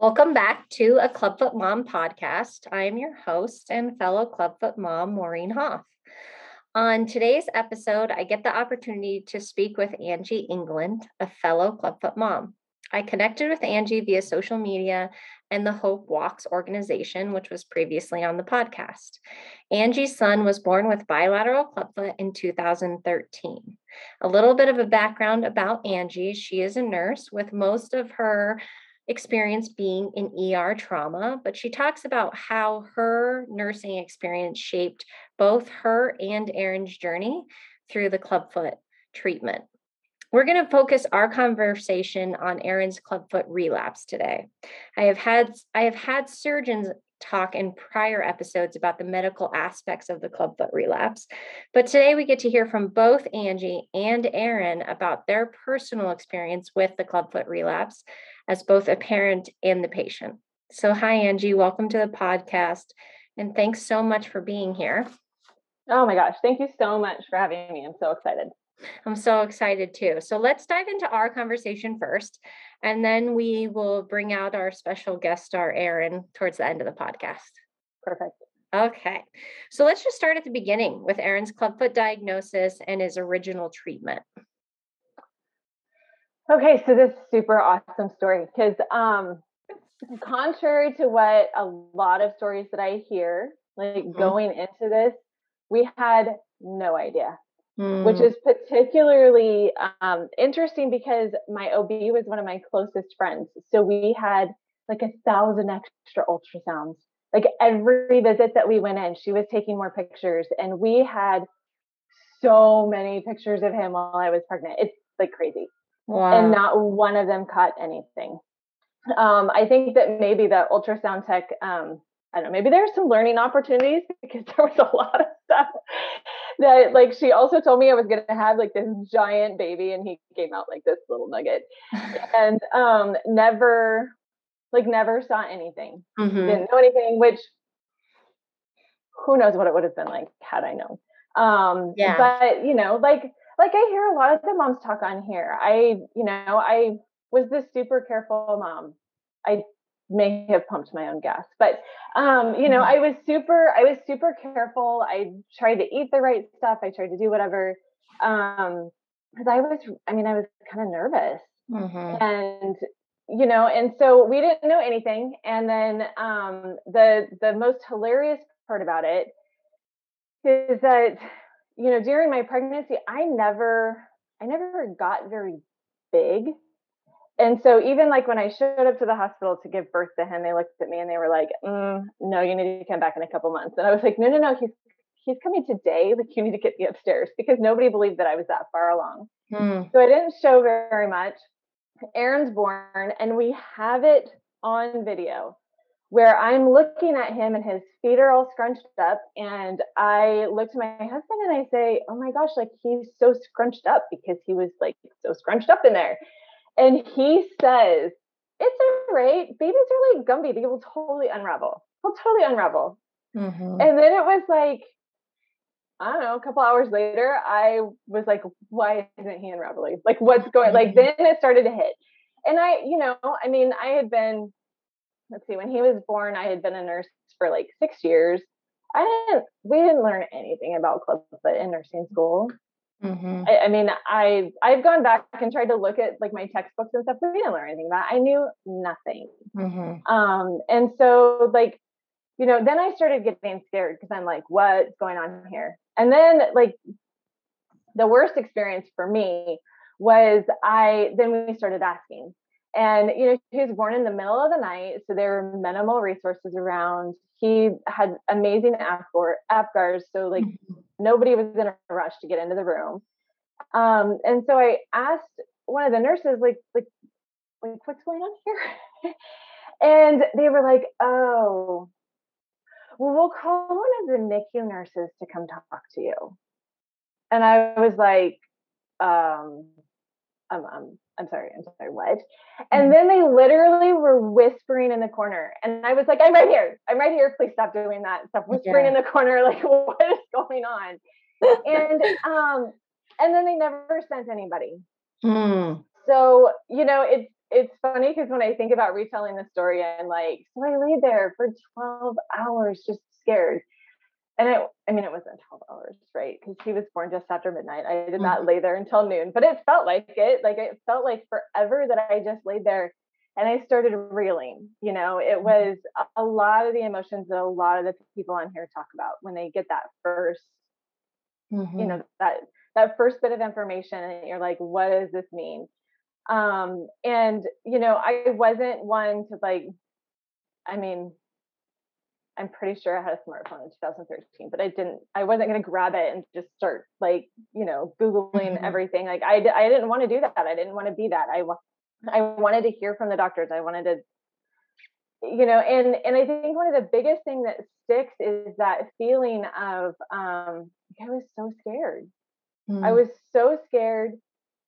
Welcome back to a Clubfoot Mom podcast. I am your host and fellow Clubfoot mom, Maureen Hoff. On today's episode, I get the opportunity to speak with Anjie England, a fellow Clubfoot mom. I connected with Anjie via social media and the Hope Walks organization, which was previously on the podcast. Anjie's son was born with bilateral clubfoot in 2013. A little bit of a background about Anjie she is a nurse with most of her experience being in ER trauma, but she talks about how her nursing experience shaped both her and Aaron's journey through the clubfoot treatment. We're going to focus our conversation on Aaron's clubfoot relapse today. I have had I have had surgeons talk in prior episodes about the medical aspects of the clubfoot relapse, but today we get to hear from both Anjie and Aaron about their personal experience with the clubfoot relapse as both a parent and the patient. So hi Anjie, welcome to the podcast and thanks so much for being here. Oh my gosh, thank you so much for having me. I'm so excited. I'm so excited too. So let's dive into our conversation first, and then we will bring out our special guest star, Aaron, towards the end of the podcast. Perfect. Okay. So let's just start at the beginning with Aaron's clubfoot diagnosis and his original treatment. Okay, so this super awesome story because um contrary to what a lot of stories that I hear, like mm-hmm. going into this, we had no idea mm. which is particularly um, interesting because my OB was one of my closest friends. So we had like a thousand extra ultrasounds. Like every visit that we went in, she was taking more pictures, and we had so many pictures of him while I was pregnant. It's like crazy. Wow. And not one of them caught anything. Um, I think that maybe the ultrasound tech, um, I don't know, maybe there's some learning opportunities because there was a lot of stuff that like she also told me I was gonna have like this giant baby and he came out like this little nugget. and um never like never saw anything. Mm-hmm. Didn't know anything, which who knows what it would have been like had I known. Um yeah. but you know, like like I hear a lot of the moms talk on here. I, you know, I was this super careful mom. I may have pumped my own gas but um you know mm-hmm. i was super i was super careful i tried to eat the right stuff i tried to do whatever um because i was i mean i was kind of nervous mm-hmm. and you know and so we didn't know anything and then um the the most hilarious part about it is that you know during my pregnancy i never i never got very big and so even like when I showed up to the hospital to give birth to him, they looked at me and they were like, mm, "No, you need to come back in a couple months." And I was like, "No, no, no, he's he's coming today. Like you need to get me upstairs because nobody believed that I was that far along." Hmm. So I didn't show very much. Aaron's born, and we have it on video where I'm looking at him and his feet are all scrunched up. And I look to my husband and I say, Oh my gosh, like he's so scrunched up because he was like so scrunched up in there. And he says, It's all right. Babies are like Gumby. They will totally unravel. They'll totally unravel. Mm-hmm. And then it was like, I don't know, a couple hours later, I was like, why isn't he unraveling? Like, what's going like mm-hmm. then it started to hit. And I, you know, I mean, I had been, let's see, when he was born, I had been a nurse for like six years. I didn't we didn't learn anything about clubfoot in nursing school. Mm-hmm. I, I, mean, I I've gone back and tried to look at like my textbooks and stuff. but We didn't learn anything about. It. I knew nothing. Mm-hmm. Um, and so like, you know, then I started getting scared because I'm like, what's going on here? And then like, the worst experience for me was I then we started asking, and you know, he was born in the middle of the night, so there were minimal resources around. He had amazing APGARs, so like. Mm-hmm nobody was in a rush to get into the room. Um, and so I asked one of the nurses, like, like, like, what's going on here? and they were like, oh, well, we'll call one of the NICU nurses to come talk to you. And I was like, um, I'm, I'm, I'm sorry, I'm sorry, what? And mm-hmm. then they literally were whispering in the corner. And I was like, I'm right here. I'm right here. Please stop doing that. Stop whispering yeah. in the corner. Like, what is going on? and um, and then they never sent anybody. Mm. So, you know, it's it's funny because when I think about retelling the story and like, so I laid there for 12 hours just scared. And it, I mean, it wasn't 12 hours, right? Because he was born just after midnight. I did mm-hmm. not lay there until noon, but it felt like it. Like it felt like forever that I just laid there and I started reeling. You know, it mm-hmm. was a lot of the emotions that a lot of the people on here talk about when they get that 1st mm-hmm. you know, that that first bit of information, and you're like, what does this mean? Um, and you know, I wasn't one to like, I mean, I'm pretty sure I had a smartphone in 2013, but I didn't, I wasn't going to grab it and just start like, you know, Googling mm-hmm. everything. Like I, I didn't want to do that. I didn't want to be that. I, I wanted to hear from the doctors. I wanted to, you know, and, and I think one of the biggest thing that sticks is that feeling of, um, I was so scared. Mm. I was so scared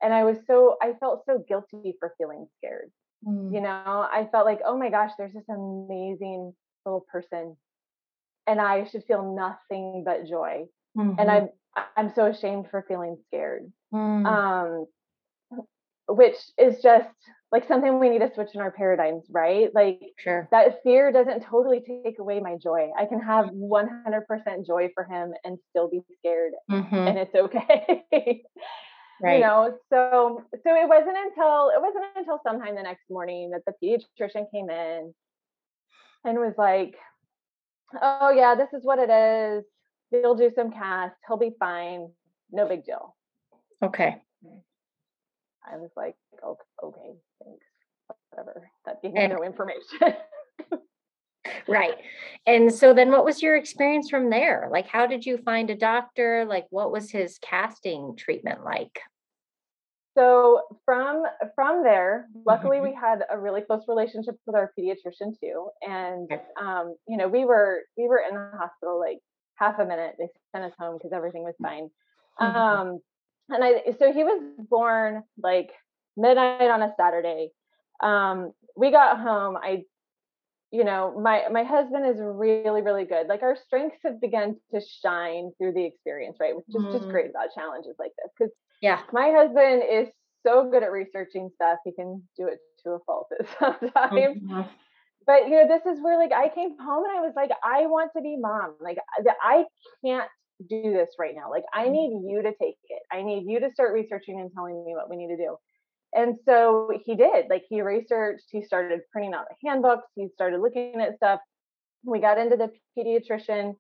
and I was so I felt so guilty for feeling scared. Mm. You know, I felt like, "Oh my gosh, there's this amazing little person and I should feel nothing but joy." Mm-hmm. And I'm I'm so ashamed for feeling scared. Mm. Um which is just like something we need to switch in our paradigms, right? Like sure. that fear doesn't totally take away my joy. I can have 100% joy for him and still be scared mm-hmm. and it's okay. right. You know, so so it wasn't until it wasn't until sometime the next morning that the pediatrician came in and was like, "Oh yeah, this is what it is. He'll do some casts. He'll be fine. No big deal." Okay. Mm. I was like, "Okay, okay thanks. Whatever. That gave me no information." right. And so then what was your experience from there? Like how did you find a doctor? Like what was his casting treatment like? So from from there, luckily mm-hmm. we had a really close relationship with our pediatrician too. And um, you know, we were we were in the hospital like half a minute. They sent us home because everything was fine. Mm-hmm. Um and I so he was born like midnight on a Saturday. Um, we got home. I, you know, my my husband is really really good. Like our strengths have begun to shine through the experience, right? Which is mm. just great about challenges like this because yeah, my husband is so good at researching stuff. He can do it to a fault at sometimes. But you know, this is where like I came home and I was like, I want to be mom. Like I can't do this right now. Like I mm. need you to take it. I need you to start researching and telling me what we need to do. And so he did, like he researched, he started printing out the handbooks, he started looking at stuff. We got into the pediatrician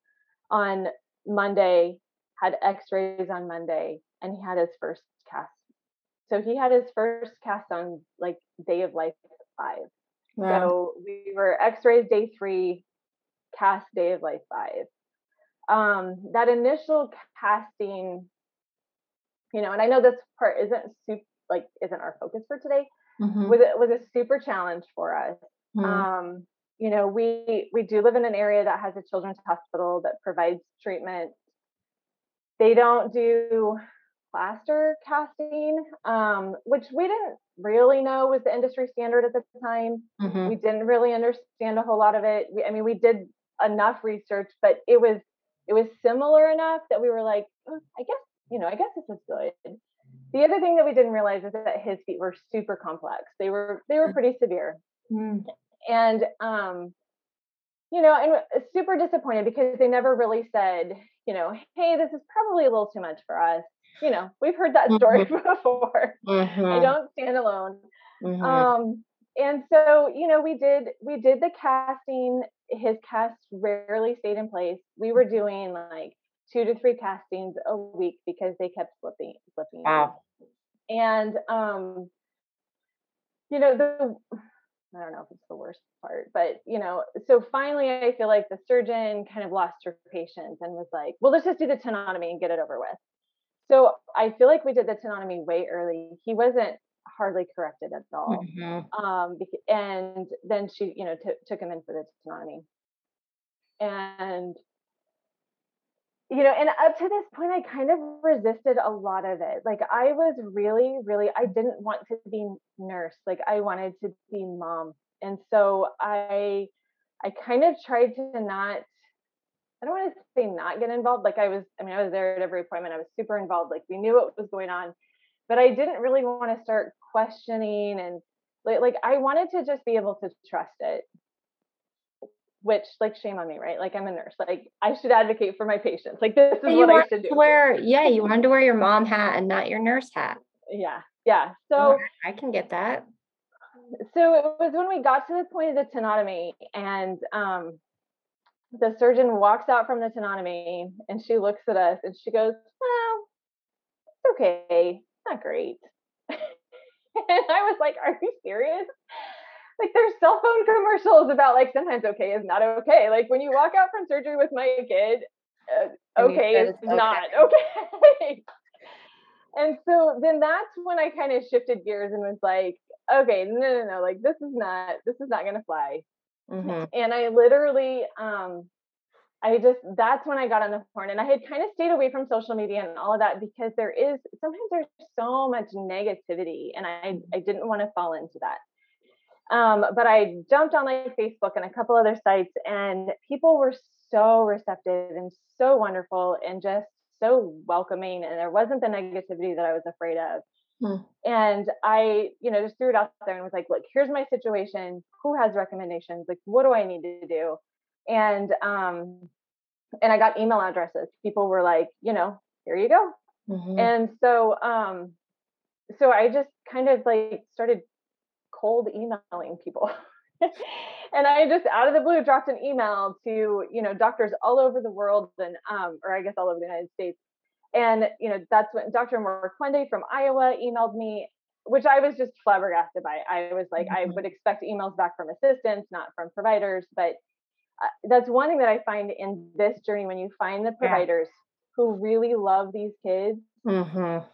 on Monday, had x-rays on Monday, and he had his first cast. So he had his first cast on like day of life five. Wow. So we were x-rays day three, cast day of life five. Um, that initial casting, you know, and I know this part isn't super like isn't our focus for today mm-hmm. was it was a super challenge for us mm-hmm. um you know we we do live in an area that has a children's hospital that provides treatment they don't do plaster casting um which we didn't really know was the industry standard at the time mm-hmm. we didn't really understand a whole lot of it we, i mean we did enough research but it was it was similar enough that we were like oh, i guess you know i guess this is good the other thing that we didn't realize is that his feet were super complex. They were they were mm. pretty severe. Mm. And um you know, and super disappointed because they never really said, you know, hey, this is probably a little too much for us. You know, we've heard that story mm-hmm. before. Mm-hmm. I don't stand alone. Mm-hmm. Um and so, you know, we did we did the casting. His cast rarely stayed in place. We were doing like two to three castings a week because they kept slipping slipping. Wow. And um, you know, the I don't know if it's the worst part, but you know, so finally I feel like the surgeon kind of lost her patience and was like, well, let's just do the tenotomy and get it over with. So I feel like we did the tenotomy way early. He wasn't hardly corrected at all. Mm-hmm. Um, and then she, you know, t- took him in for the tenotomy. And you know, and up to this point, I kind of resisted a lot of it. Like, I was really, really, I didn't want to be nurse. Like, I wanted to be mom. And so I, I kind of tried to not, I don't want to say not get involved. Like, I was, I mean, I was there at every appointment. I was super involved. Like, we knew what was going on, but I didn't really want to start questioning and, Like, like I wanted to just be able to trust it. Which, like, shame on me, right? Like, I'm a nurse. Like, I should advocate for my patients. Like, this is what I should do. Wear, yeah, you wanted to wear your mom hat and not your nurse hat. Yeah, yeah. So I can get that. So it was when we got to the point of the tenotomy, and um, the surgeon walks out from the tenotomy, and she looks at us, and she goes, "Well, it's okay, It's not great." and I was like, "Are you serious?" Like there's cell phone commercials about like sometimes okay is not okay. Like when you walk out from surgery with my kid, uh, okay is okay. not okay. and so then that's when I kind of shifted gears and was like, okay, no, no, no, like this is not this is not gonna fly. Mm-hmm. And I literally um I just that's when I got on the horn and I had kind of stayed away from social media and all of that because there is sometimes there's so much negativity and I I didn't want to fall into that. Um, but I jumped on like Facebook and a couple other sites, and people were so receptive and so wonderful and just so welcoming. And there wasn't the negativity that I was afraid of. Hmm. And I, you know, just threw it out there and was like, look, here's my situation. Who has recommendations? Like, what do I need to do? And um, and I got email addresses. People were like, you know, here you go. Mm-hmm. And so um, so I just kind of like started cold emailing people. and I just out of the blue dropped an email to, you know, doctors all over the world and um, or I guess all over the United States. And, you know, that's when Dr. Morcuende from Iowa emailed me, which I was just flabbergasted by. I was like, mm-hmm. I would expect emails back from assistants, not from providers. But uh, that's one thing that I find in this journey when you find the providers yeah. who really love these kids, mm-hmm.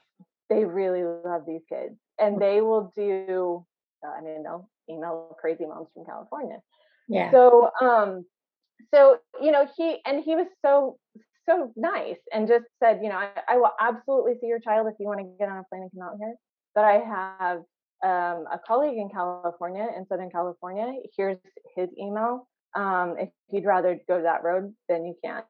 they really love these kids and they will do I mean, they'll email crazy moms from California. Yeah. So, um, so you know, he and he was so so nice and just said, you know, I, I will absolutely see your child if you want to get on a plane and come out here. But I have um, a colleague in California, in Southern California. Here's his email. Um, if you'd rather go that road, then you can.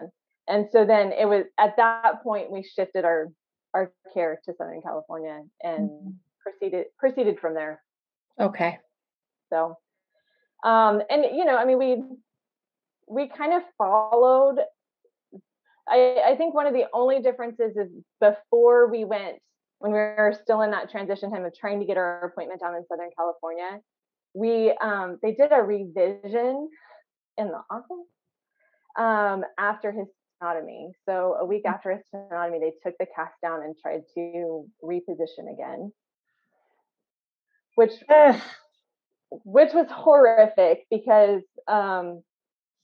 And so then it was at that point we shifted our our care to Southern California and mm-hmm. proceeded proceeded from there. Okay. So, um, and you know, I mean, we we kind of followed. I I think one of the only differences is before we went when we were still in that transition time of trying to get our appointment down in Southern California, we um, they did a revision in the office um, after his tenotomy. So a week mm. after his tenotomy, they took the cast down and tried to reposition again which which was horrific because um,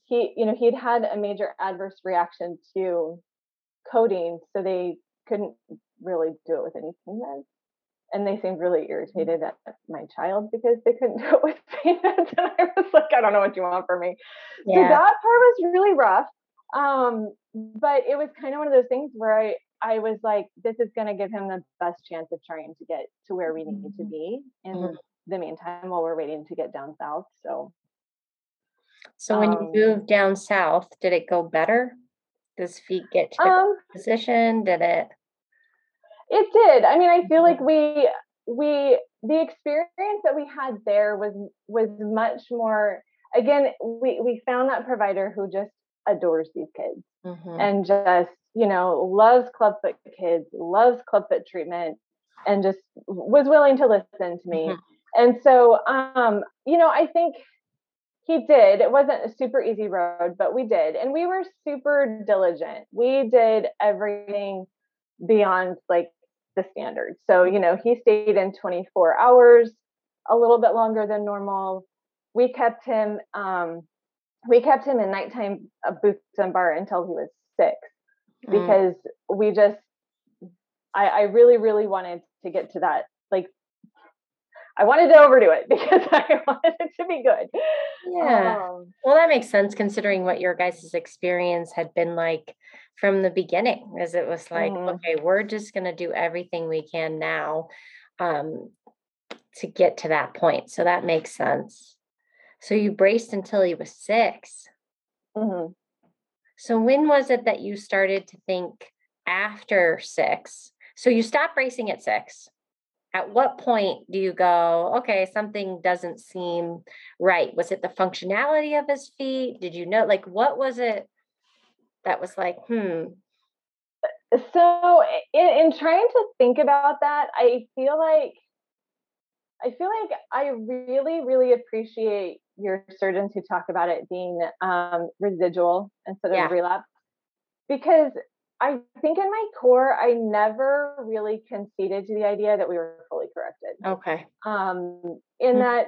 he you know he'd had a major adverse reaction to codeine, so they couldn't really do it with any pain meds. And they seemed really irritated at my child because they couldn't do it with pain meds. And I was like, I don't know what you want from me. Yeah. So that part was really rough. Um, but it was kind of one of those things where I, I was like, this is going to give him the best chance of trying to get to where we need to mm-hmm. be in mm-hmm. the meantime while we're waiting to get down south. So, so when um, you moved down south, did it go better? Does feet get to um, position? Did it? It did. I mean, I feel like mm-hmm. we we the experience that we had there was was much more. Again, we we found that provider who just adores these kids mm-hmm. and just you know, loves clubfoot kids, loves clubfoot treatment, and just was willing to listen to me. Mm-hmm. And so, um, you know, I think he did. It wasn't a super easy road, but we did. And we were super diligent. We did everything beyond like the standards. So, you know, he stayed in 24 hours, a little bit longer than normal. We kept him, um, we kept him in nighttime uh, boots and bar until he was six. Mm. because mm. we just I, I really really wanted to get to that like I wanted to overdo it because I wanted it to be good. Yeah. Um, well, that makes sense considering what your guys' experience had been like from the beginning, as it was like, mm. okay, we're just going to do everything we can now um, to get to that point. So that makes sense. So you braced until he was 6 mm-hmm. So when was it that you started to think after six? So you stopped racing at six. at what point do you go, okay, something doesn't seem right? Was it the functionality of his feet? Did you know, like, what was it that was like, hmm? So, in, in trying to think about that, I feel like I feel like I really, really appreciate your surgeons who talk about it being um, residual instead of yeah. relapse because I think in my core, I never really conceded to the idea that we were fully corrected. Okay. Um, in mm-hmm. that,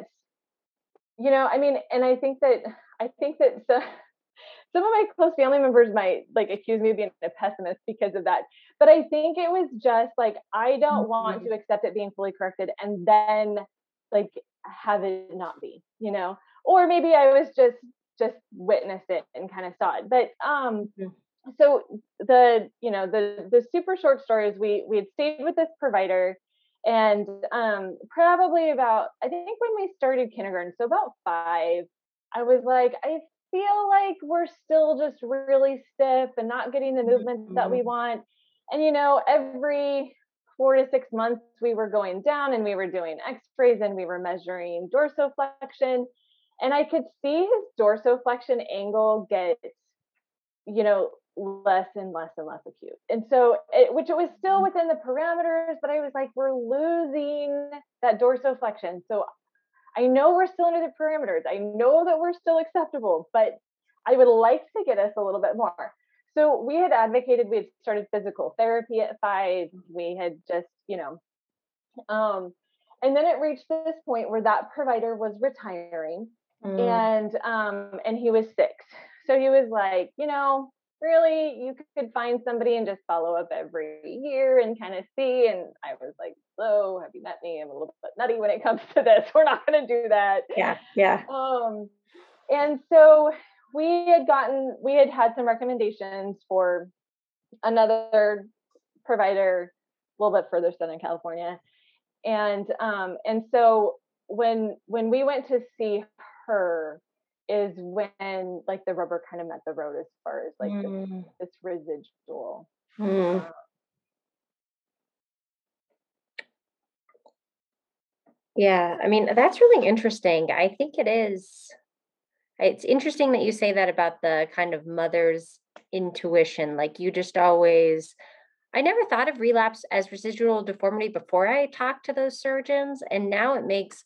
you know, I mean, and I think that I think that so, some of my close family members might like accuse me of being a pessimist because of that. But I think it was just like I don't mm-hmm. want to accept it being fully corrected and then like have it not be, you know. Or maybe I was just just witnessed it and kind of saw it. But um mm-hmm so the you know the the super short story is we we had stayed with this provider and um probably about i think when we started kindergarten so about five i was like i feel like we're still just really stiff and not getting the movements mm-hmm. that we mm-hmm. want and you know every four to six months we were going down and we were doing x-rays and we were measuring dorsiflexion and i could see his dorsiflexion angle get you know less and less and less acute. And so, it, which it was still mm-hmm. within the parameters, but I was like, we're losing that dorsiflexion. So I know we're still under the parameters. I know that we're still acceptable, but I would like to get us a little bit more. So we had advocated, we had started physical therapy at five. We had just, you know, um, and then it reached this point where that provider was retiring mm. and um and he was six. So he was like, you know, really you could find somebody and just follow up every year and kind of see and i was like so have you met me? I'm a little bit nutty when it comes to this. We're not going to do that. Yeah yeah. Um and so we had gotten we had had some recommendations for another provider a little bit further southern california. And um and so when when we went to see her is when like the rubber kind of met the road as far as like mm. this, this, residual. Mm. Um, yeah, I mean, that's really interesting. I think it is. It's interesting that you say that about the kind of mother's intuition. Like you just always, I never thought of relapse as residual deformity before I talked to those surgeons. And now it makes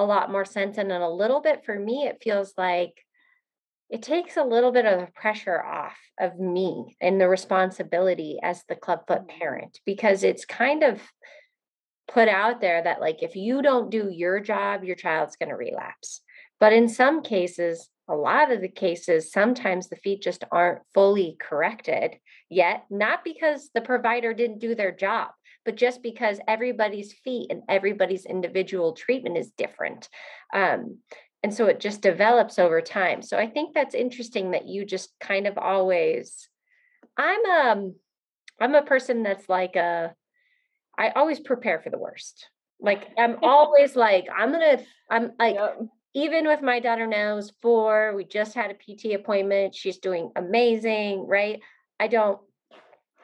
a lot more sense. And then a little bit for me, it feels like it takes a little bit of the pressure off of me and the responsibility as the clubfoot mm-hmm. parent because it's kind of put out there that like if you don't do your job your child's going to relapse but in some cases a lot of the cases sometimes the feet just aren't fully corrected yet not because the provider didn't do their job but just because everybody's feet and everybody's individual treatment is different. Um, and so it just develops over time. So I think that's interesting that you just kind of always, I'm um, I'm a person that's like a, I always prepare for the worst. Like I'm always like I'm gonna, I'm like. Yep even with my daughter now is four, we just had a PT appointment. She's doing amazing, right? I don't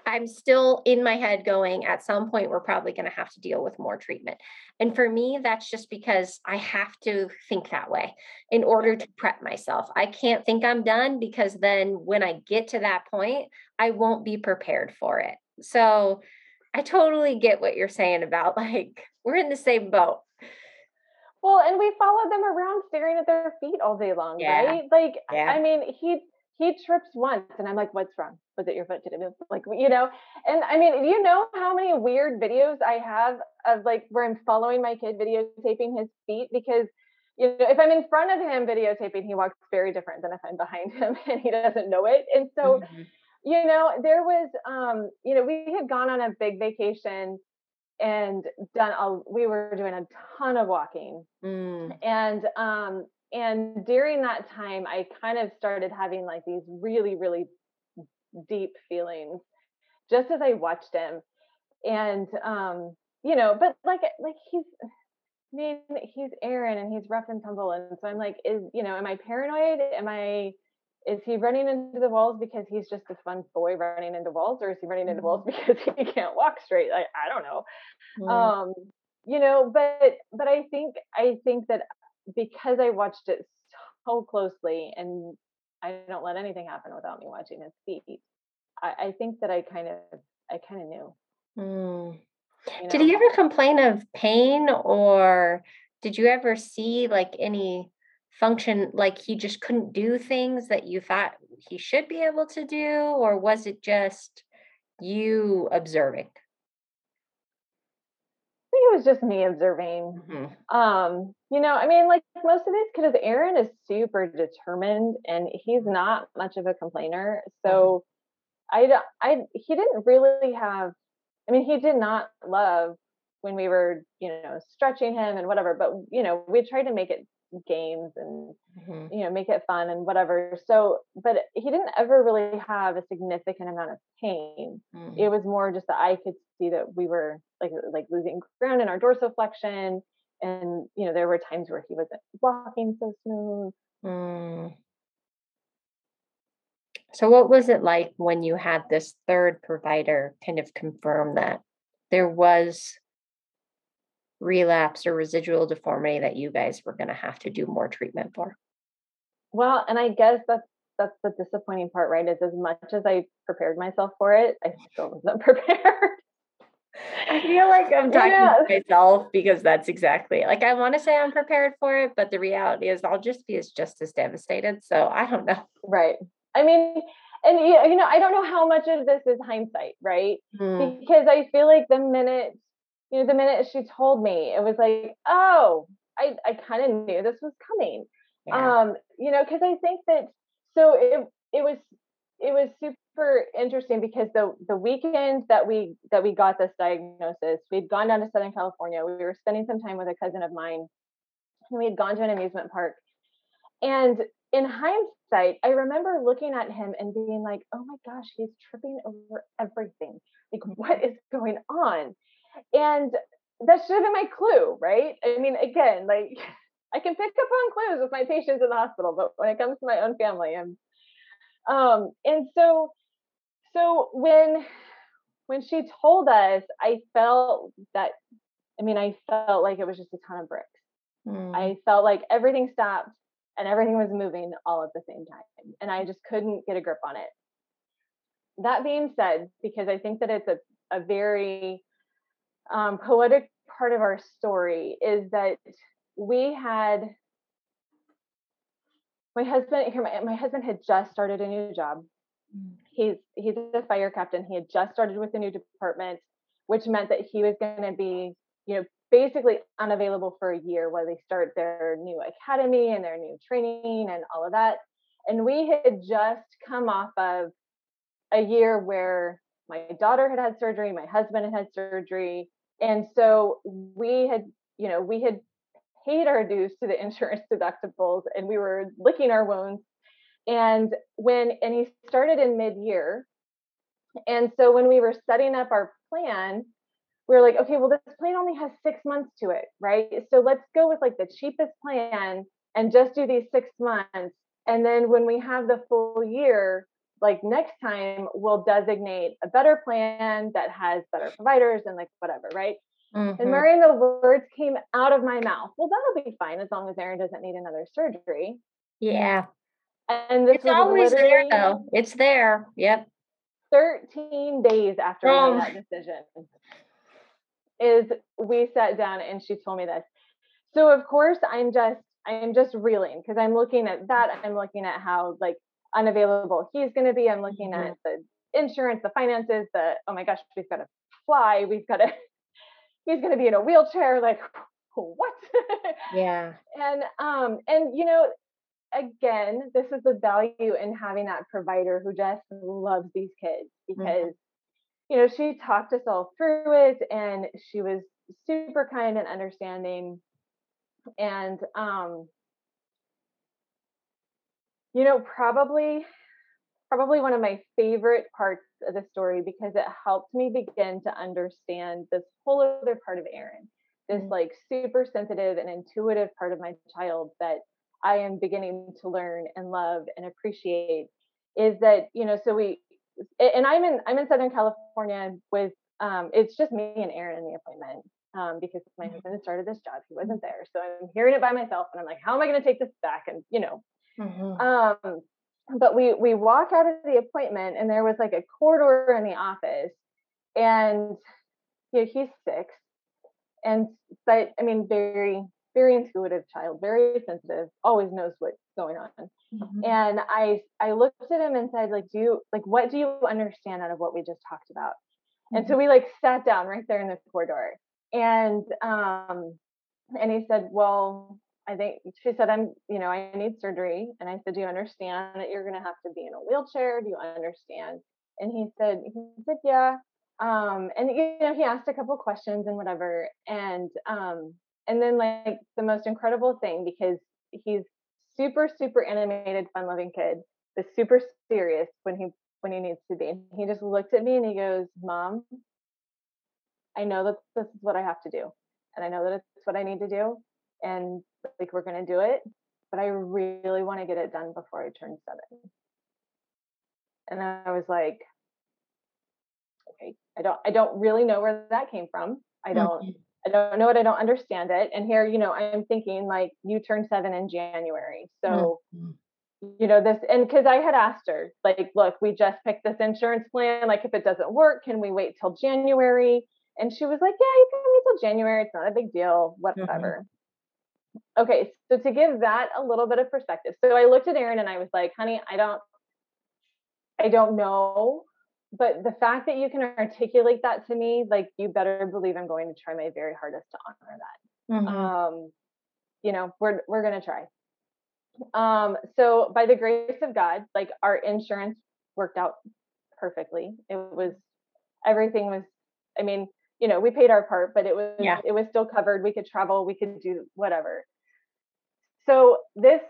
I'm still in my head going, at some point, we're probably going to have to deal with more treatment. And for me, that's just because I have to think that way in order to prep myself. I can't think I'm done because then when I get to that point, I won't be prepared for it. So I totally get what you're saying about like, we're in the same boat. Well, and we followed them around staring at their feet all day long, yeah. right? Like, yeah. I mean, he he trips once and i'm like what's wrong was it your foot did it move like you know and i mean you know how many weird videos i have of like where i'm following my kid videotaping his feet because you know if i'm in front of him videotaping he walks very different than if i'm behind him and he doesn't know it and so mm-hmm. you know there was um you know we had gone on a big vacation and done a we were doing a ton of walking mm. and um and during that time i kind of started having like these really really deep feelings just as i watched him and um you know but like like he's I mean, he's Aaron and he's rough and tumble. And so I'm like, is, you know, am I paranoid? Am I, is he running into the walls because he's just a fun boy running into walls or is he running into walls mm-hmm. because he can't walk straight? I, I don't know. Um, you know, but but I think I think that because I watched it so closely and I don't let anything happen without me watching his feet. I, I think that I kind of I kind of knew. Mm. You did he ever complain of pain or did you ever see like any function like he just couldn't do things that you thought he should be able to do or was it just you observing it was just me observing. Mm-hmm. Um, you know, I mean, like most of these kids, Aaron is super determined and he's not much of a complainer. So mm-hmm. I, I, he didn't really have, I mean, he did not love when we were, you know, stretching him and whatever, but, you know, we tried to make it games and mm-hmm. you know make it fun and whatever so but he didn't ever really have a significant amount of pain mm-hmm. it was more just that i could see that we were like like losing ground in our dorsiflexion and you know there were times where he wasn't walking so smooth mm. so what was it like when you had this third provider kind of confirm that there was relapse or residual deformity that you guys were going to have to do more treatment for? Well, and I guess that's that's the disappointing part, right? Is as much as I prepared myself for it, I still wasn't prepared. I feel like I'm talking yeah. to myself because that's exactly like I want to say I'm prepared for it, but the reality is I'll just be as just as devastated. So I don't know. Right. I mean, and you know, I don't know how much of this is hindsight, right? Mm. Because I feel like the minute you know, the minute she told me, it was like, oh, I, I kind of knew this was coming. Yeah. Um, you know, because I think that so it it was it was super interesting because the the weekend that we that we got this diagnosis, we'd gone down to Southern California. We were spending some time with a cousin of mine, and we had gone to an amusement park. And in hindsight, I remember looking at him and being like, "Oh my gosh, he's tripping over everything! Like, what is going on?" And that should have been my clue, right? I mean, again, like I can pick up on clues with my patients in the hospital, but when it comes to my own family, I'm um and so so when when she told us, I felt that I mean, I felt like it was just a ton of bricks. Mm. I felt like everything stopped and everything was moving all at the same time. And I just couldn't get a grip on it. That being said, because I think that it's a, a very um, poetic part of our story is that we had my husband here my, my husband had just started a new job. Mm. he's he's a fire captain. He had just started with a new department which meant that he was going to be you know basically unavailable for a year while they start their new academy and their new training and all of that. And we had just come off of a year where my daughter had had surgery my husband had had surgery and so we had, you know, we had paid our dues to the insurance deductibles and we were licking our wounds. And when, and he started in mid year. And so when we were setting up our plan, we were like, okay, well, this plan only has six months to it, right? So let's go with like the cheapest plan and just do these six months. And then when we have the full year, like next time we'll designate a better plan that has better providers and like whatever, right? Mm-hmm. And Maureen, the words came out of my mouth. Well, that'll be fine as long as Aaron doesn't need another surgery. Yeah. And this it's always there though. It's there. Yep. 13 days after oh. made that decision is we sat down and she told me this. So of course I'm just I'm just reeling because I'm looking at that. I'm looking at how like unavailable he's going to be. I'm looking mm-hmm. at the insurance, the finances, the oh my gosh, we've got to fly, we've got to. he's going to be in a wheelchair. Like what? yeah. And um and you know again, this is the value in having that provider who just loves these kids mm-hmm. because. Mm-hmm. You know, she talked us all through it and she was super kind and understanding. And um, you know, probably probably one of my favorite parts of the story because it helped me begin to understand this whole other part of Aaron, this mm-hmm. like super sensitive and intuitive part of my child that I am beginning to learn and love and appreciate is that, you know, so we and I'm in I'm in Southern California with um it's just me and Aaron in the appointment. um, because my husband had started this job. He wasn't there. So I'm hearing it by myself and I'm like, how am I going to take this back? And, you know, mm-hmm. um, but we, we walk out of the appointment and there was like a corridor in the office and you know, he's six and, but I mean, very, very intuitive child, very sensitive, always knows what's going on. Mm-hmm. And I, I looked at him and said, like, do you, like, what do you understand out of what we just talked about? Mm-hmm. And so we like sat down right there in the corridor and um and he said well i think she said i'm you know i need surgery and i said do you understand that you're going to have to be in a wheelchair do you understand and he said he said yeah um and you know he asked a couple questions and whatever and um and then like the most incredible thing because he's super super animated fun loving kid but super serious when he when he needs to be and he just looked at me and he goes mom I know that this is what I have to do. And I know that it's what I need to do. And like we're gonna do it. But I really want to get it done before I turn seven. And I was like, okay, I don't I don't really know where that came from. I don't mm-hmm. I don't know it, I don't understand it. And here, you know, I'm thinking like you turn seven in January. So mm-hmm you know this and because i had asked her like look we just picked this insurance plan like if it doesn't work can we wait till january and she was like, Yeah, you can wait till January. It's not a big deal, mm-hmm. whatever. Okay, so to give that a little bit of perspective. So I looked at Aaron and I was like, honey, I don't I don't know. But the fact that you can articulate that to me, like you better believe I'm going to try my very hardest to honor that. Mm-hmm. Um, you know, we're we're gonna try. Um, so by the grace of God, like our insurance worked out perfectly. It was everything was I mean, you know, we paid our part, but it was yeah. it was still covered. We could travel, we could do whatever. So this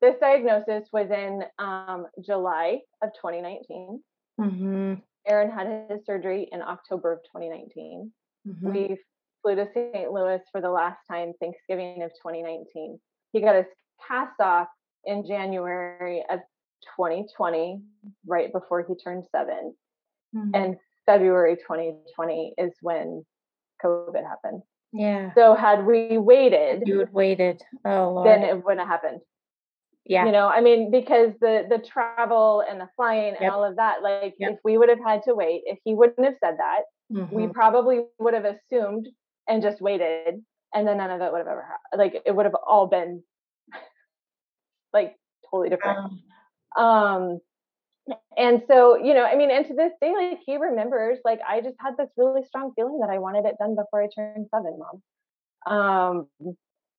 this diagnosis was in um, July of 2019. Mm-hmm. Aaron had his surgery in October of 2019. Mm-hmm. We flew to St. Louis for the last time Thanksgiving of 2019. He got his cast off in January of 2020, right before he turned 7 mm-hmm. And February 2020 is when COVID happened. Yeah. So had we waited, you would waited. Oh Lord. Then it wouldn't have happened. Yeah. You know, I mean, because the the travel and the flying yep. and all of that, like yep. if we would have had to wait, if he wouldn't have said that, mm-hmm. we probably would have assumed and just waited, and then none of it would have ever happened. Like it would have all been like totally different. Um, um and so you know i mean and to this day like he remembers like i just had this really strong feeling that i wanted it done before i turned seven mom um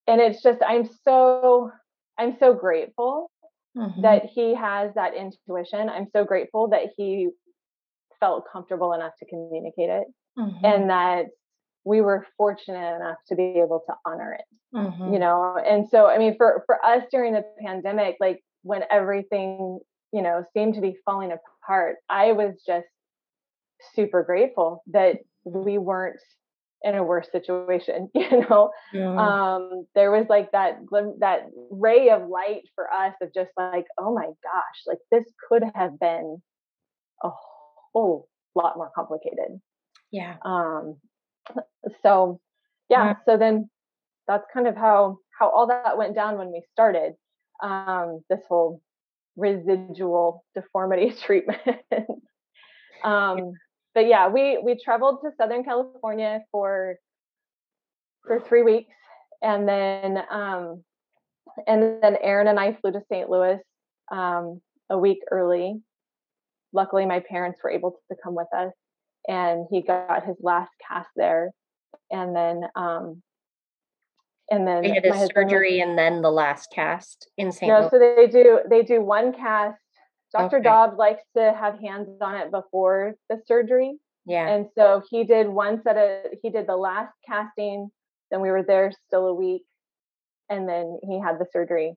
and it's just i'm so i'm so grateful mm-hmm. that he has that intuition i'm so grateful that he felt comfortable enough to communicate it mm-hmm. and that we were fortunate enough to be able to honor it mm-hmm. you know and so i mean for for us during the pandemic like when everything you know, seemed to be falling apart, I was just super grateful that we weren't in a worse situation you know yeah. um there was like that that ray of light for us of just like oh my gosh like this could have been a whole lot more complicated yeah um so yeah, yeah. so then that's kind of how how all that went down when we started um this whole residual deformity treatment. um, but yeah, we we traveled to Southern California for for three weeks, and then um, and then Aaron and I flew to St. Louis um, a week early. Luckily, my parents were able to come with us, and he got his last cast there. And then um, and then they had a surgery and then the last cast in St. No, so they do they do one cast. Dr. Okay. Dobbs likes to have hands on it before the surgery. Yeah. And so he did one set of he did the last casting, then we were there still a week, and then he had the surgery.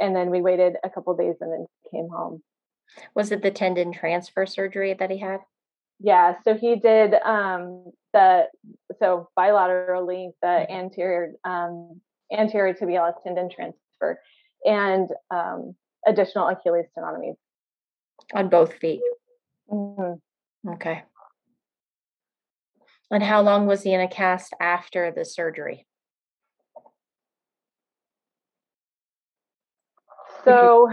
And then we waited a couple days and then came home. Was it the tendon transfer surgery that he had? Yeah, so he did um, the so bilaterally the mm-hmm. anterior um, anterior tibialis tendon transfer and um, additional Achilles tenotomies on both feet. Mm-hmm. Okay. And how long was he in a cast after the surgery? So,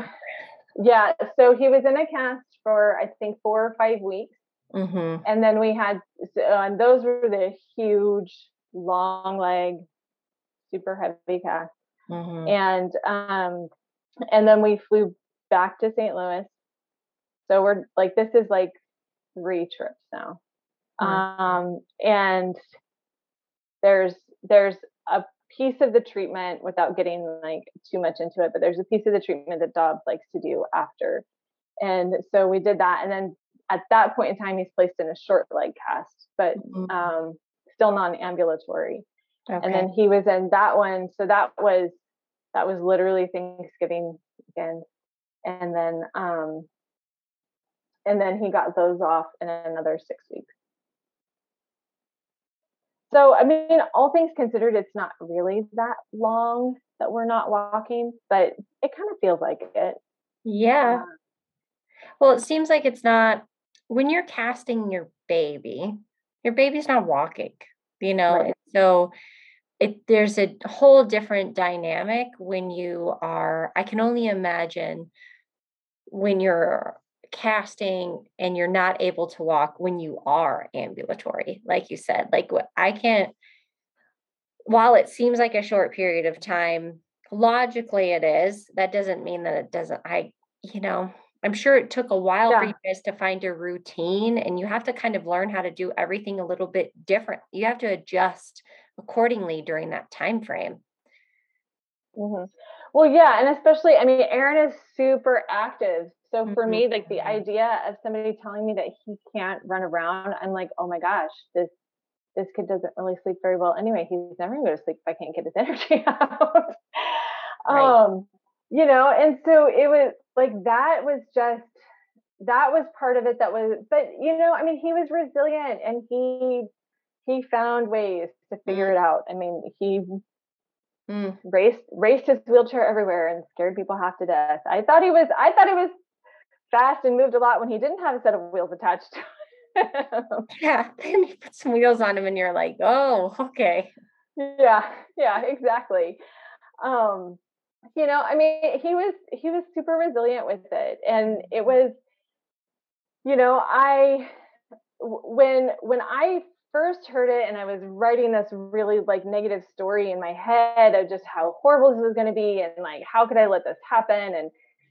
yeah, so he was in a cast for I think four or five weeks. Mm-hmm. And then we had, uh, and those were the huge, long leg, super heavy casts. Mm-hmm. And um, and then we flew back to St. Louis. So we're like, this is like three trips now. Mm-hmm. Um, and there's there's a piece of the treatment without getting like too much into it, but there's a piece of the treatment that Dobbs likes to do after. And so we did that. And then at that point in time, he's placed in a short leg cast, but mm-hmm. um, still non-ambulatory. Okay. And then he was in that one. So that was that was literally Thanksgiving weekend. And then um and then he got those off in another six weeks. So I mean, all things considered, it's not really that long that we're not walking, but it kind of feels like it. Yeah. Um, well, it seems like it's not when you're casting your baby, your baby's not walking, you know. Right. So it there's a whole different dynamic when you are i can only imagine when you're casting and you're not able to walk when you are ambulatory like you said like i can't while it seems like a short period of time logically it is that doesn't mean that it doesn't i you know i'm sure it took a while yeah. for you guys to find your routine and you have to kind of learn how to do everything a little bit different you have to adjust accordingly during that time frame. Mm-hmm. Well, yeah, and especially, I mean, Aaron is super active. So for mm-hmm. me, like the idea of somebody telling me that he can't run around, I'm like, oh my gosh, this this kid doesn't really sleep very well anyway. He's never going to go to sleep if I can't get his energy out. right. Um, you know, and so it was like that was just that was part of it that was but you know, I mean, he was resilient and he he found ways to figure mm. it out. I mean, he mm. raced raced his wheelchair everywhere and scared people half to death. I thought he was I thought he was fast and moved a lot when he didn't have a set of wheels attached. yeah, then you put some wheels on him and you're like, oh, okay. Yeah, yeah, exactly. Um, you know, I mean, he was he was super resilient with it, and it was, you know, I when when I first heard it and I was writing this really like negative story in my head of just how horrible this was going to be and like how could I let this happen and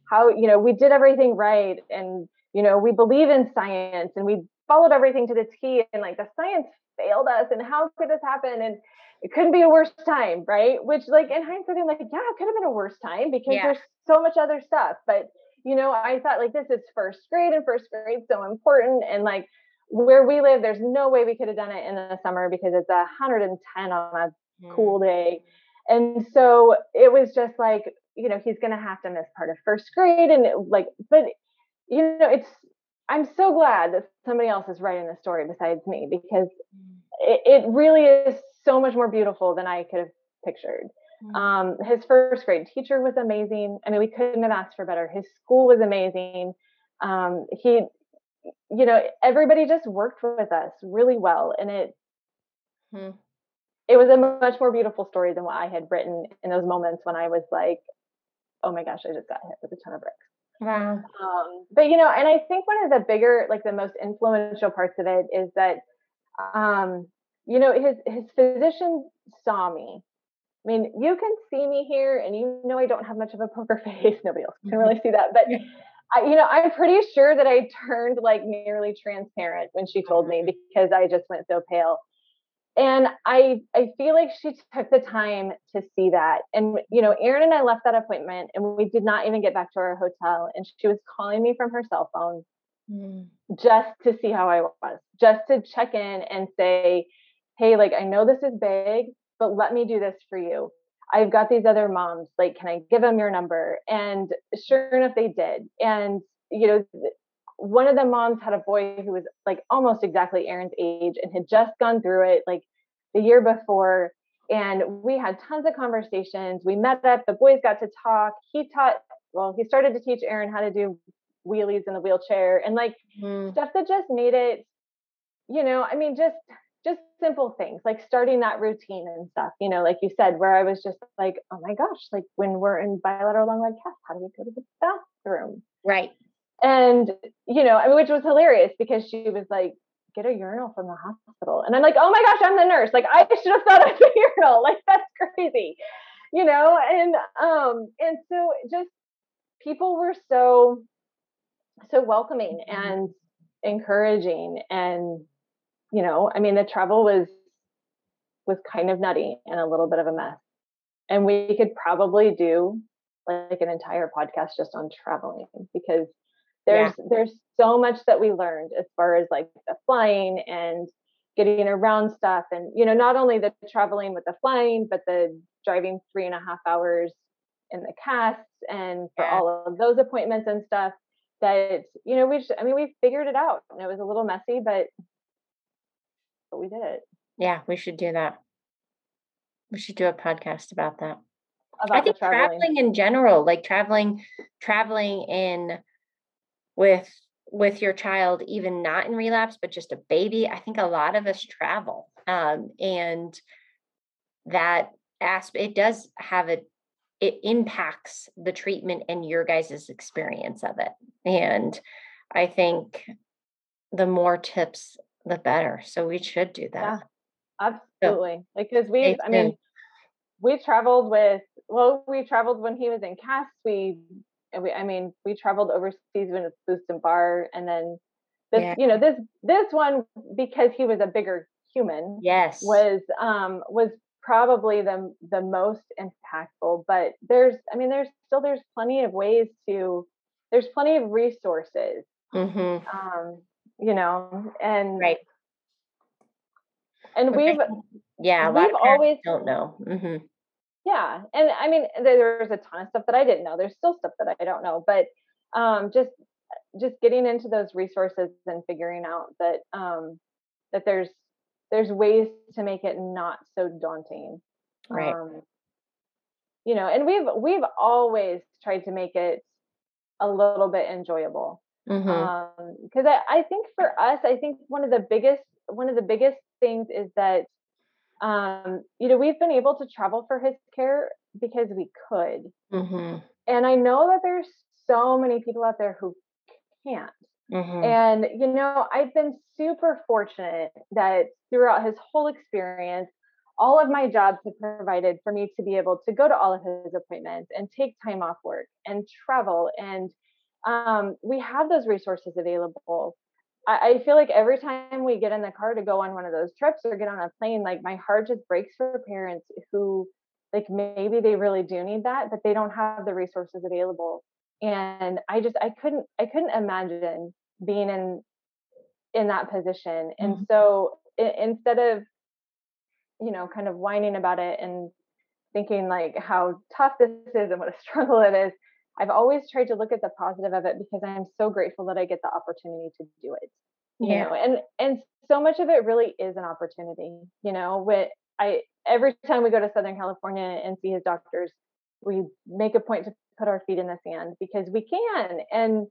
how you know we did everything right and you know we believe in science and we followed everything to the T and like the science failed us and how could this happen? And it couldn't be a worse time right which like in hindsight I'm like yeah it could have been a worse time because yeah. there's so much other stuff but you know I thought like this is first grade and first grade so important and like where we live, there's no way we could have done it in the summer because it's 110 on a mm. cool day. And so it was just like, you know, he's going to have to miss part of first grade. And it, like, but, you know, it's, I'm so glad that somebody else is writing the story besides me because mm. it, it really is so much more beautiful than I could have pictured. Mm. Um, his first grade teacher was amazing. I mean, we couldn't have asked for better. His school was amazing. Um, he you know, everybody just worked with us really well. And it, hmm. it was a much more beautiful story than what I had written in those moments when I was like, oh my gosh, I just got hit with a ton of bricks. Wow. Um, but you know, and I think one of the bigger, like the most influential parts of it is that, um, you know, his his physician saw me. I mean, you can see me here, and you know I don't have much of a poker face. Nobody else can really see that, but I, you know, I'm pretty sure that I turned like nearly transparent when she told me mm-hmm. because I just went so pale. And I I feel like she took the time to see that. And you know, Aaron and I left that appointment and we did not even get back to our hotel. And she was calling me from her cell phone mm. just to see how I was, just to check in and say, hey, like I know this is big, but let me do this for you. I've got these other moms. Like, can I give them your number? And sure enough, they did. And, you know, one of the moms had a boy who was like almost exactly Aaron's age and had just gone through it like the year before. And we had tons of conversations. We met up, the boys got to talk. He taught, well, he started to teach Aaron how to do wheelies in the wheelchair and like mm. stuff that just made it, you know, I mean, just just simple things like starting that routine and stuff, you know, like you said, where I was just like, oh my gosh, like when we're in bilateral long leg cast, how do we go to the bathroom? Right. And, you know, I mean, which was hilarious because she was like, get a urinal from the hospital. And I'm like, oh my gosh, I'm the nurse. Like I should have thought of the urinal. Like that's crazy. You know, and um, and so just people were so so welcoming mm-hmm. and encouraging and you know, I mean, the travel was was kind of nutty and a little bit of a mess. And we could probably do like an entire podcast just on traveling because there's yeah. there's so much that we learned as far as like the flying and getting around stuff and you know not only the traveling with the flying but the driving three and a half hours in the casts and for yeah. all of those appointments and stuff that you know we just, i mean we figured it out and it was a little messy but but we did it. Yeah, we should do that. We should do a podcast about that. About I think traveling. traveling in general, like traveling, traveling in with with your child, even not in relapse, but just a baby. I think a lot of us travel, um, and that aspect it does have a it impacts the treatment and your guys' experience of it. And I think the more tips the better. So we should do that. Yeah, absolutely. So, because we, I mean, we traveled with, well, we traveled when he was in cast. We, we, I mean, we traveled overseas when it's Boots and Bar. And then this, yeah. you know, this, this one, because he was a bigger human. Yes. Was, um, was probably the, the most impactful, but there's, I mean, there's still, there's plenty of ways to, there's plenty of resources. Mm-hmm. Um, you know, and right. And we've yeah, we've always don't know. Mm-hmm. Yeah, and I mean, there's a ton of stuff that I didn't know. There's still stuff that I don't know, but um, just just getting into those resources and figuring out that um, that there's there's ways to make it not so daunting. Right. Um, you know, and we've we've always tried to make it a little bit enjoyable. Mm-hmm. Um, because I, I think for us, I think one of the biggest one of the biggest things is that um, you know, we've been able to travel for his care because we could. Mm-hmm. And I know that there's so many people out there who can't. Mm-hmm. And, you know, I've been super fortunate that throughout his whole experience, all of my jobs have provided for me to be able to go to all of his appointments and take time off work and travel and um, we have those resources available. I, I feel like every time we get in the car to go on one of those trips or get on a plane, like my heart just breaks for parents who like maybe they really do need that, but they don't have the resources available. And I just I couldn't I couldn't imagine being in in that position. And mm-hmm. so it, instead of you know kind of whining about it and thinking like how tough this is and what a struggle it is I've always tried to look at the positive of it because I'm so grateful that I get the opportunity to do it. You yeah. know, and and so much of it really is an opportunity. You know, with I every time we go to Southern California and see his doctors, we make a point to put our feet in the sand because we can. And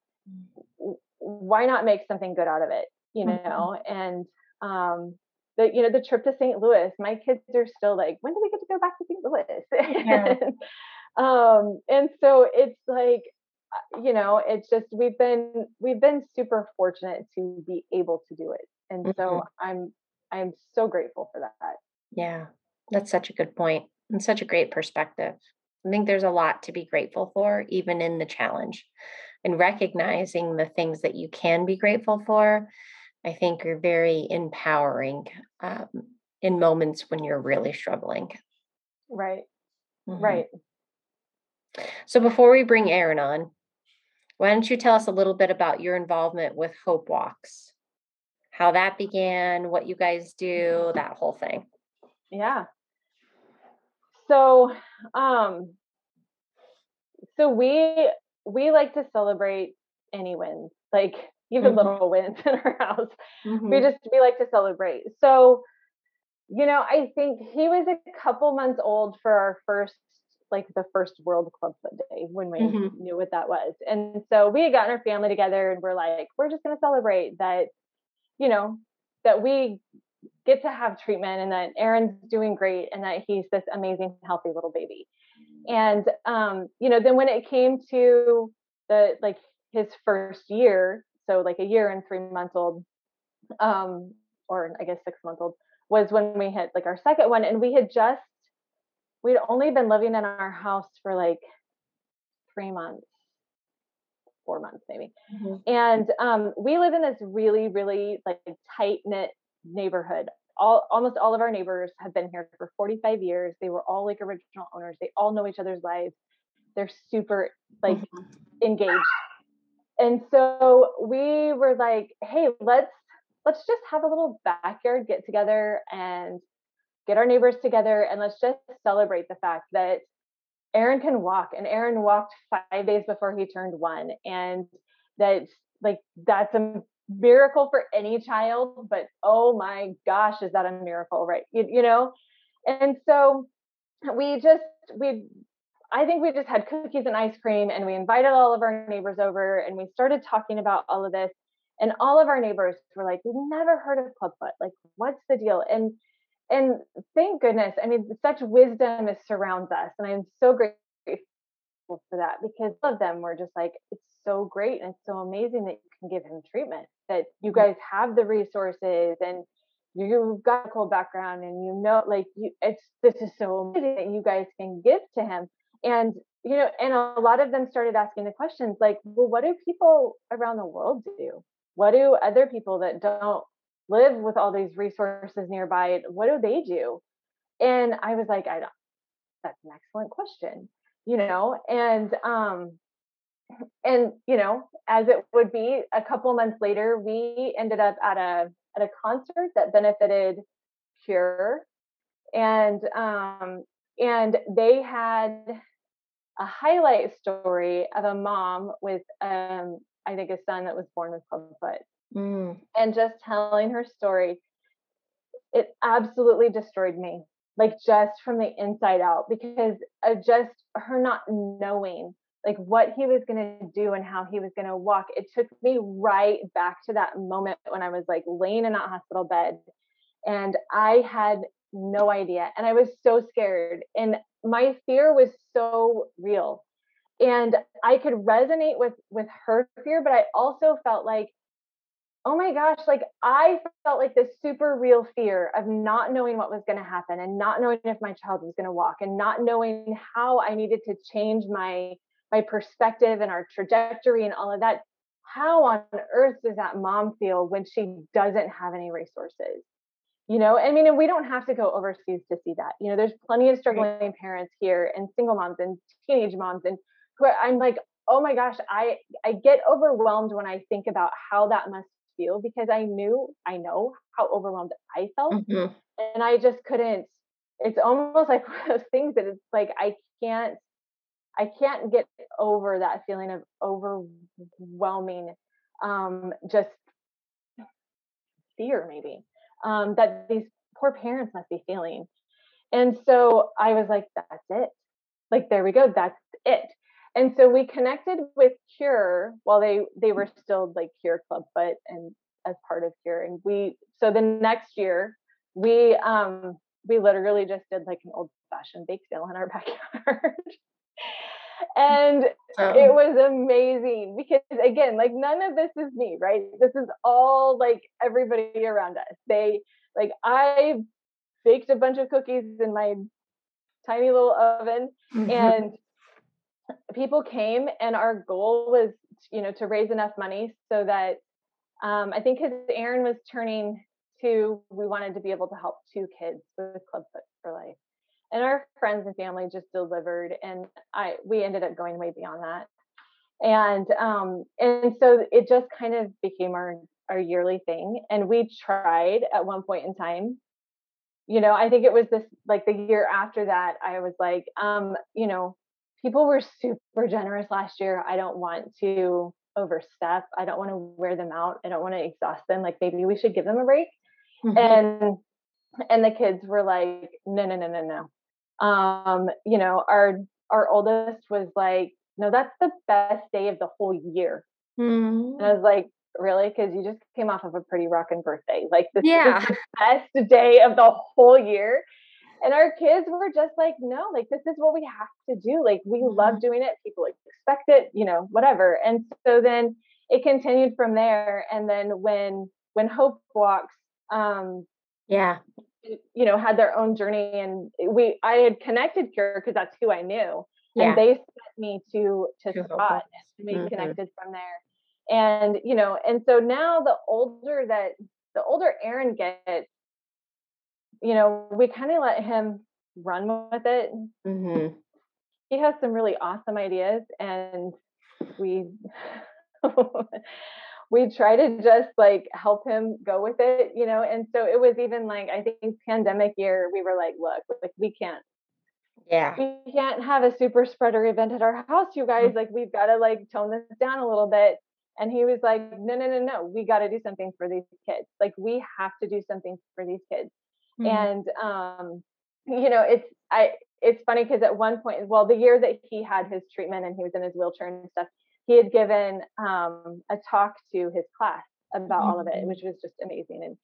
why not make something good out of it? You mm-hmm. know, mm-hmm. and um the you know the trip to St. Louis, my kids are still like, when do we get to go back to St. Louis? Yeah. um and so it's like uh, you know it's just we've been we've been super fortunate to be able to do it and mm-hmm. so i'm i'm so grateful for that. Yeah that's such a good point and such a great perspective. I think there's a lot to be grateful for even in the challenge and recognizing the things that you can be grateful for i think are very empowering um, in moments when you're really struggling. Right. Mm-hmm. right so before we bring Aaron on, why don't you tell us a little bit about your involvement with Hope Walks, how that began, what you guys do, that whole thing. Yeah. So, um, so we we like to celebrate any wins, like even mm-hmm. little wins in our house. Mm-hmm. We just we like to celebrate. So, you know, I think he was a couple months old for our first like the first World Club Foot Day when we mm-hmm. knew what that was. And so we had gotten our family together and we're like, we're just going to celebrate that, you know, that we get to have treatment and that Aaron's doing great and that he's this amazing, healthy little baby. And um, you know, then when it came to the like his first year, so like a year and three months old, um, or I guess six months old, was when we hit like our second one, and we had just we'd only been living in our house for like three months. Four months maybe. Mm-hmm. and um, we live in this really really like tight knit neighborhood. All almost all of our neighbors have been here for 45 years. They were all like original owners. They all know each other's lives. They're super like mm-hmm. engaged. And so we were like hey let's let's just have a little backyard get together and get our neighbors together and let's just celebrate the fact that Aaron can walk and Aaron walked 5 days before he turned 1 and that like that's a miracle for any child, but oh my gosh, is that a miracle, right? You, you know? And so we just, we, I think we just had cookies and ice cream and we invited all of our neighbors over and we started talking about all of this. And all of our neighbors were like, we've never heard of Clubfoot. Like, what's the deal? And and thank goodness, I mean, such wisdom surrounds us. And I'm so grateful for that because all of them were just like, it's so great and it's so amazing that you can give him treatment that you mm. guys have the resources and you've got a cool background and you know like you it's this is so amazing that you guys can give to him and you know and a lot of them started asking the questions like well what do people around the world do what do other people that don't live with all these resources nearby what do they do? And i was like i don't that's an excellent question you know and um and you know, as it would be, a couple months later, we ended up at a at a concert that benefited Cure, and um, and they had a highlight story of a mom with um, I think a son that was born with clubfoot, mm. and just telling her story, it absolutely destroyed me, like just from the inside out, because of just her not knowing like what he was going to do and how he was going to walk it took me right back to that moment when i was like laying in that hospital bed and i had no idea and i was so scared and my fear was so real and i could resonate with with her fear but i also felt like oh my gosh like i felt like this super real fear of not knowing what was going to happen and not knowing if my child was going to walk and not knowing how i needed to change my my perspective and our trajectory and all of that. How on earth does that mom feel when she doesn't have any resources? You know i mean and we don't have to go overseas to see that you know there's plenty of struggling parents here and single moms and teenage moms and who i'm like oh my gosh i i get overwhelmed when i think about how that must feel because i knew i know how overwhelmed i felt mm-hmm. and i just couldn't it's almost like one of those things that it's like i can't I can't get over that feeling of overwhelming, um, just fear, maybe um, that these poor parents must be feeling. And so I was like, that's it. Like, there we go. That's it. And so we connected with Cure while they they were still like Cure Club, but and as part of Cure. And we so the next year we um we literally just did like an old fashioned bake sale in our backyard and it was amazing because again like none of this is me right this is all like everybody around us they like i baked a bunch of cookies in my tiny little oven mm-hmm. and people came and our goal was you know to raise enough money so that um, i think because aaron was turning two we wanted to be able to help two kids with clubfoot for life. And our friends and family just delivered and i we ended up going way beyond that. And um and so it just kind of became our our yearly thing and we tried at one point in time. You know i think it was this like the year after that i was like um you know people were super generous last year i don't want to overstep i don't want to wear them out i don't want to exhaust them like maybe we should give them a break mm-hmm. and and the kids were like no no no no no um, you know, our our oldest was like, no, that's the best day of the whole year. Mm-hmm. And I was like, really? Because you just came off of a pretty rocking birthday. Like this yeah. is the best day of the whole year. And our kids were just like, no, like this is what we have to do. Like we mm-hmm. love doing it. People expect it, you know, whatever. And so then it continued from there. And then when when Hope Walks, um, yeah, you know, had their own journey, and we I had connected Cure because that's who I knew, yeah. and they sent me to to Spot, and we mm-hmm. connected from there and you know and so now the older that the older aaron gets you know we kind of let him run with it mm-hmm. he has some really awesome ideas and we we try to just like help him go with it you know and so it was even like i think pandemic year we were like look like we can't yeah we can't have a super spreader event at our house you guys mm. like we've got to like tone this down a little bit and he was like, no, no, no, no, we got to do something for these kids. Like we have to do something for these kids. Mm-hmm. And, um, you know, it's, I, it's funny because at one point, well, the year that he had his treatment and he was in his wheelchair and stuff, he had given um, a talk to his class about mm-hmm. all of it, mm-hmm. which was just amazing. And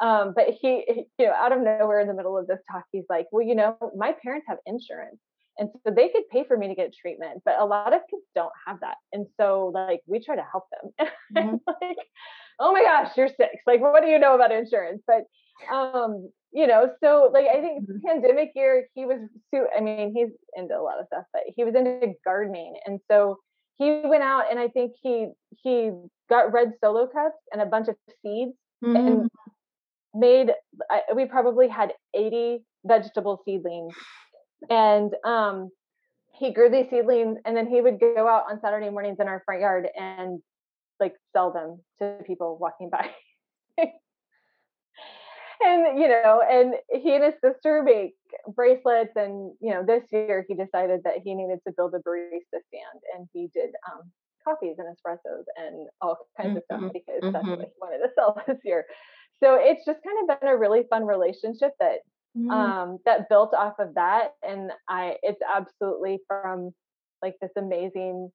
um, but he, he, you know, out of nowhere in the middle of this talk, he's like, "Well, you know, my parents have insurance, and so they could pay for me to get treatment, but a lot of kids don't have that. And so like we try to help them. Mm-hmm. like, oh my gosh, you're six. Like, what do you know about insurance? But um, you know, so like I think mm-hmm. pandemic year, he was I mean, he's into a lot of stuff, but he was into gardening. And so he went out and I think he he got red solo cups and a bunch of seeds mm-hmm. and made I, we probably had 80 vegetable seedlings and um, he grew these seedlings, and then he would go out on Saturday mornings in our front yard and like sell them to people walking by. and you know, and he and his sister make bracelets, and you know, this year he decided that he needed to build a barista stand, and he did um, coffees and espressos and all kinds of stuff mm-hmm, because mm-hmm. that's what he wanted to sell this year. So it's just kind of been a really fun relationship that mm-hmm. um, that built off of that. And I, it's absolutely from like this amazing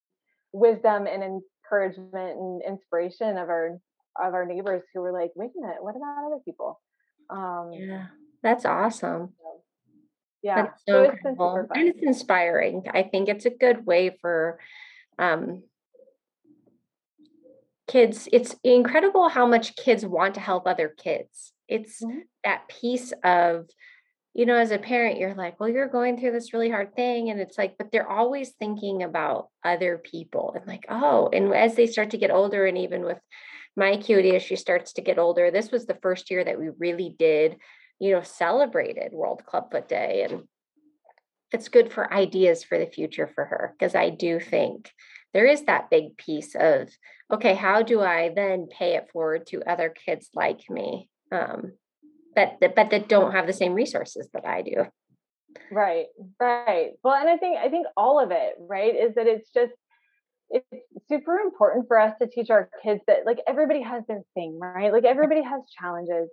wisdom and encouragement and inspiration of our of our neighbors who were like, wait a minute, what about other people? Um, yeah, that's awesome. Yeah, that's so, so incredible. and it's inspiring. I think it's a good way for um, kids. It's incredible how much kids want to help other kids. It's mm-hmm. that piece of you know, as a parent, you're like, well, you're going through this really hard thing. And it's like, but they're always thinking about other people and like, oh, and as they start to get older, and even with my cutie, as she starts to get older, this was the first year that we really did, you know, celebrated World Clubfoot Day. And it's good for ideas for the future for her because I do think there is that big piece of, okay, how do I then pay it forward to other kids like me? Um, that but that don't have the same resources that I do. Right, right. Well, and I think I think all of it, right, is that it's just it's super important for us to teach our kids that like everybody has their thing, right? Like everybody has challenges,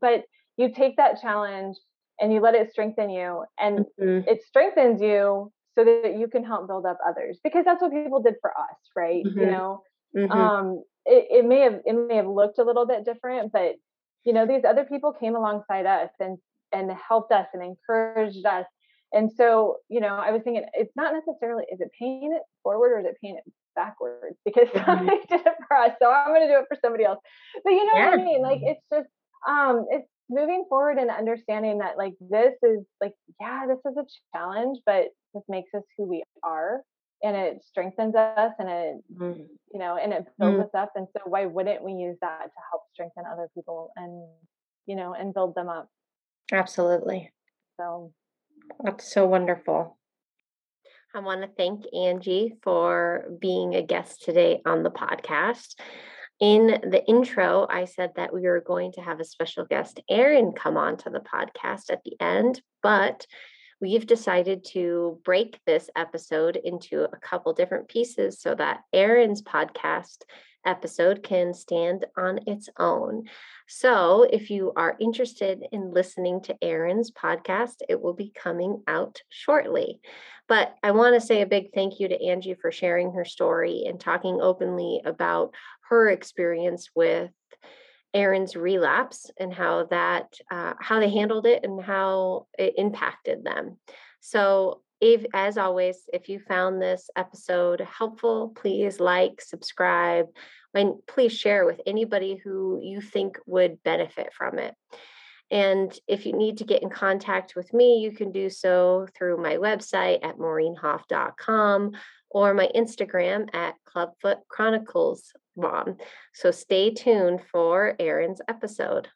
but you take that challenge and you let it strengthen you and mm-hmm. it strengthens you so that you can help build up others because that's what people did for us, right? Mm-hmm. You know, mm-hmm. um it, it may have it may have looked a little bit different, but you know these other people came alongside us and and helped us and encouraged us and so you know i was thinking it's not necessarily is it paying it forward or is it paying it backwards because mm-hmm. somebody did it for us so i'm going to do it for somebody else but you know yeah. what i mean like it's just um it's moving forward and understanding that like this is like yeah this is a challenge but this makes us who we are and it strengthens us and it mm. you know and it builds mm. us up and so why wouldn't we use that to help strengthen other people and you know and build them up absolutely so that's so wonderful. I want to thank Anjie for being a guest today on the podcast. In the intro, I said that we were going to have a special guest, Aaron, come on to the podcast at the end, but we've decided to break this episode into a couple different pieces so that Aaron's podcast episode can stand on its own. So, if you are interested in listening to Aaron's podcast, it will be coming out shortly. But I want to say a big thank you to Anjie for sharing her story and talking openly about her experience with Aaron's relapse and how that uh, how they handled it and how it impacted them. So if, as always, if you found this episode helpful, please like, subscribe, and please share with anybody who you think would benefit from it. And if you need to get in contact with me, you can do so through my website at maureenhoff.com or my Instagram at Clubfoot Chronicles Mom. So stay tuned for Aaron's episode.